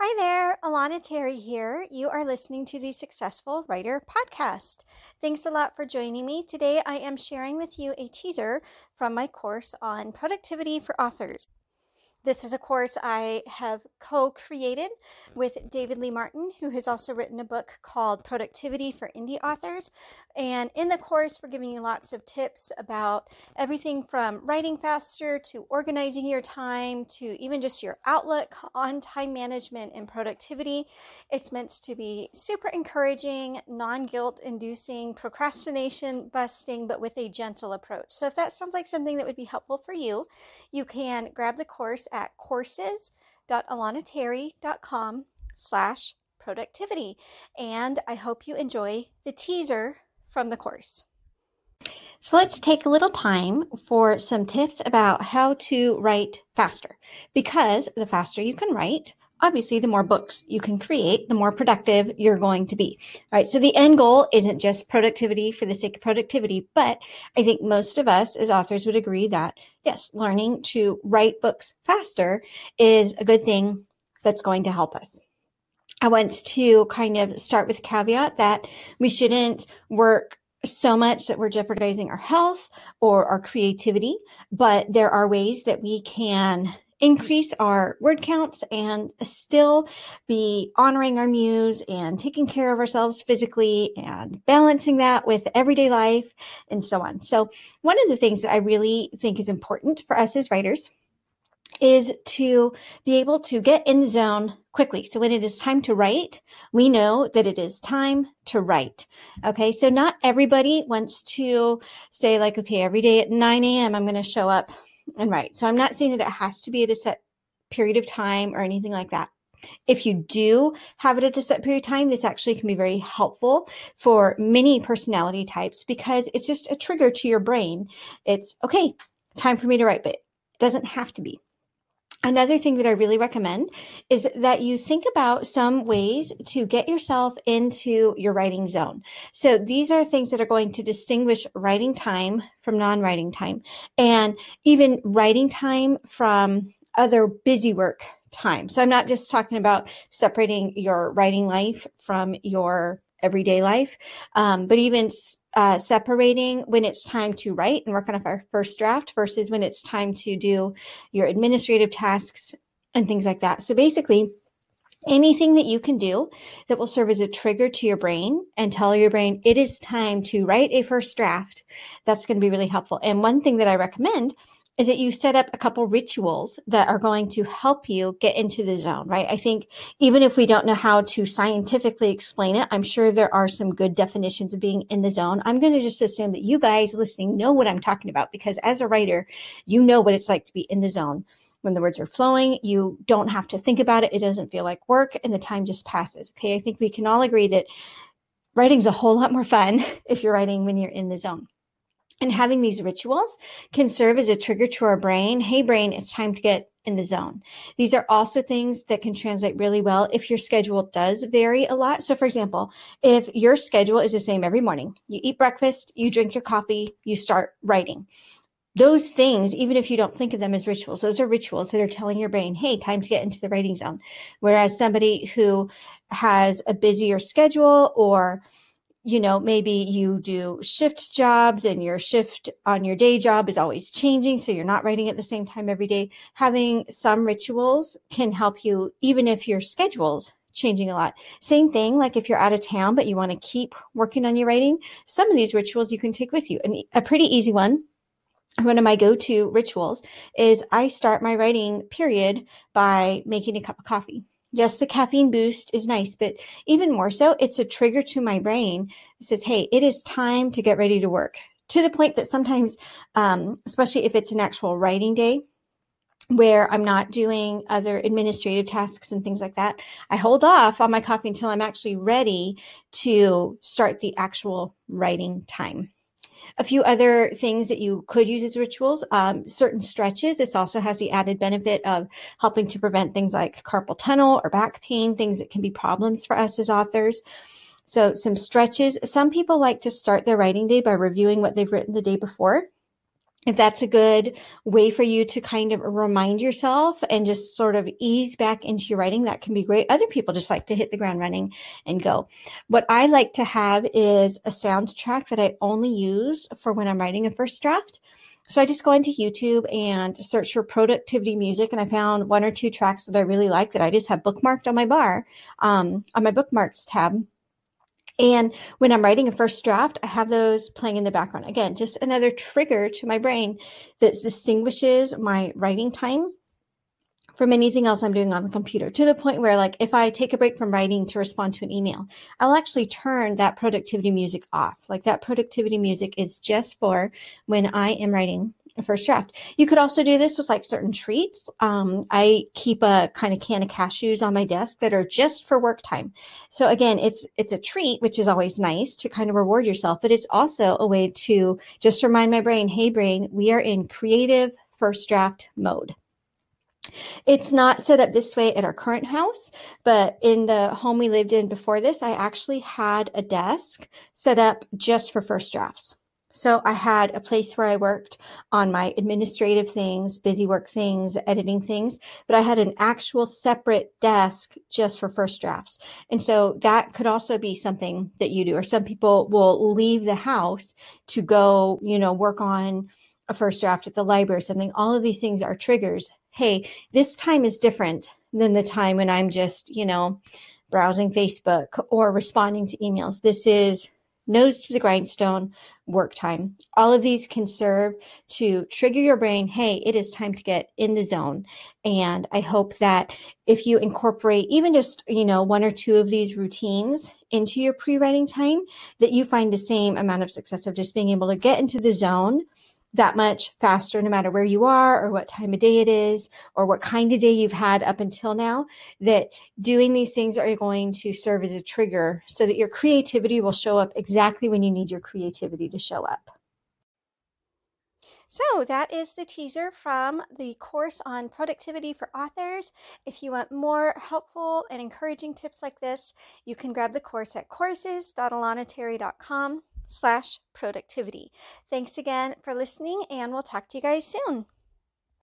Hi there, Alana Terry here. You are listening to the Successful Writer Podcast. Thanks a lot for joining me. Today I am sharing with you a teaser from my course on productivity for authors. This is a course I have co created with David Lee Martin, who has also written a book called Productivity for Indie Authors. And in the course, we're giving you lots of tips about everything from writing faster to organizing your time to even just your outlook on time management and productivity. It's meant to be super encouraging, non guilt inducing, procrastination busting, but with a gentle approach. So if that sounds like something that would be helpful for you, you can grab the course at courses.alanaterry.com slash productivity. And I hope you enjoy the teaser from the course. So let's take a little time for some tips about how to write faster because the faster you can write, obviously the more books you can create, the more productive you're going to be. All right. So the end goal isn't just productivity for the sake of productivity, but I think most of us as authors would agree that yes, learning to write books faster is a good thing that's going to help us. I want to kind of start with caveat that we shouldn't work so much that we're jeopardizing our health or our creativity, but there are ways that we can increase our word counts and still be honoring our muse and taking care of ourselves physically and balancing that with everyday life and so on. So, one of the things that I really think is important for us as writers is to be able to get in the zone quickly. So when it is time to write, we know that it is time to write. Okay. So not everybody wants to say like, okay, every day at 9 a.m., I'm going to show up and write. So I'm not saying that it has to be at a set period of time or anything like that. If you do have it at a set period of time, this actually can be very helpful for many personality types because it's just a trigger to your brain. It's okay, time for me to write, but it doesn't have to be. Another thing that I really recommend is that you think about some ways to get yourself into your writing zone. So these are things that are going to distinguish writing time from non writing time and even writing time from other busy work time. So I'm not just talking about separating your writing life from your everyday life, um, but even uh, separating when it's time to write and work on a first draft versus when it's time to do your administrative tasks and things like that. So basically, anything that you can do that will serve as a trigger to your brain and tell your brain it is time to write a first draft, that's going to be really helpful. And one thing that I recommend is that you set up a couple rituals that are going to help you get into the zone, right? I think even if we don't know how to scientifically explain it, I'm sure there are some good definitions of being in the zone. I'm going to just assume that you guys listening know what I'm talking about because as a writer, you know what it's like to be in the zone. When the words are flowing, you don't have to think about it. It doesn't feel like work and the time just passes. Okay. I think we can all agree that writing's a whole lot more fun if you're writing when you're in the zone. And having these rituals can serve as a trigger to our brain. Hey, brain, it's time to get in the zone. These are also things that can translate really well if your schedule does vary a lot. So, for example, if your schedule is the same every morning, you eat breakfast, you drink your coffee, you start writing. Those things, even if you don't think of them as rituals, those are rituals that are telling your brain, hey, time to get into the writing zone. Whereas somebody who has a busier schedule or you know, maybe you do shift jobs and your shift on your day job is always changing. So you're not writing at the same time every day. Having some rituals can help you, even if your schedule's changing a lot. Same thing, like if you're out of town, but you want to keep working on your writing, some of these rituals you can take with you. And a pretty easy one one of my go-to rituals is I start my writing period by making a cup of coffee. Yes, the caffeine boost is nice, but even more so, it's a trigger to my brain. It says, hey, it is time to get ready to work. To the point that sometimes, um, especially if it's an actual writing day, where I'm not doing other administrative tasks and things like that, I hold off on my coffee until I'm actually ready to start the actual writing time. A few other things that you could use as rituals, um, certain stretches. This also has the added benefit of helping to prevent things like carpal tunnel or back pain, things that can be problems for us as authors. So some stretches. Some people like to start their writing day by reviewing what they've written the day before. If that's a good way for you to kind of remind yourself and just sort of ease back into your writing, that can be great. Other people just like to hit the ground running and go. What I like to have is a soundtrack that I only use for when I'm writing a first draft. So I just go into YouTube and search for productivity music, and I found one or two tracks that I really like that I just have bookmarked on my bar, um, on my bookmarks tab. And when I'm writing a first draft, I have those playing in the background. Again, just another trigger to my brain that distinguishes my writing time from anything else I'm doing on the computer to the point where, like, if I take a break from writing to respond to an email, I'll actually turn that productivity music off. Like, that productivity music is just for when I am writing first draft. You could also do this with like certain treats. Um, I keep a kind of can of cashews on my desk that are just for work time. So again, it's it's a treat, which is always nice to kind of reward yourself, but it's also a way to just remind my brain, hey brain, we are in creative first draft mode. It's not set up this way at our current house, but in the home we lived in before this, I actually had a desk set up just for first drafts. So I had a place where I worked on my administrative things, busy work things, editing things, but I had an actual separate desk just for first drafts. And so that could also be something that you do, or some people will leave the house to go, you know, work on a first draft at the library or something. All of these things are triggers. Hey, this time is different than the time when I'm just, you know, browsing Facebook or responding to emails. This is nose to the grindstone work time. All of these can serve to trigger your brain, hey, it is time to get in the zone. And I hope that if you incorporate even just, you know, one or two of these routines into your pre-writing time, that you find the same amount of success of just being able to get into the zone that much faster, no matter where you are or what time of day it is or what kind of day you've had up until now, that doing these things are going to serve as a trigger so that your creativity will show up exactly when you need your creativity to show up. So, that is the teaser from the course on productivity for authors. If you want more helpful and encouraging tips like this, you can grab the course at courses.alanaterry.com slash productivity. Thanks again for listening, and we'll talk to you guys soon.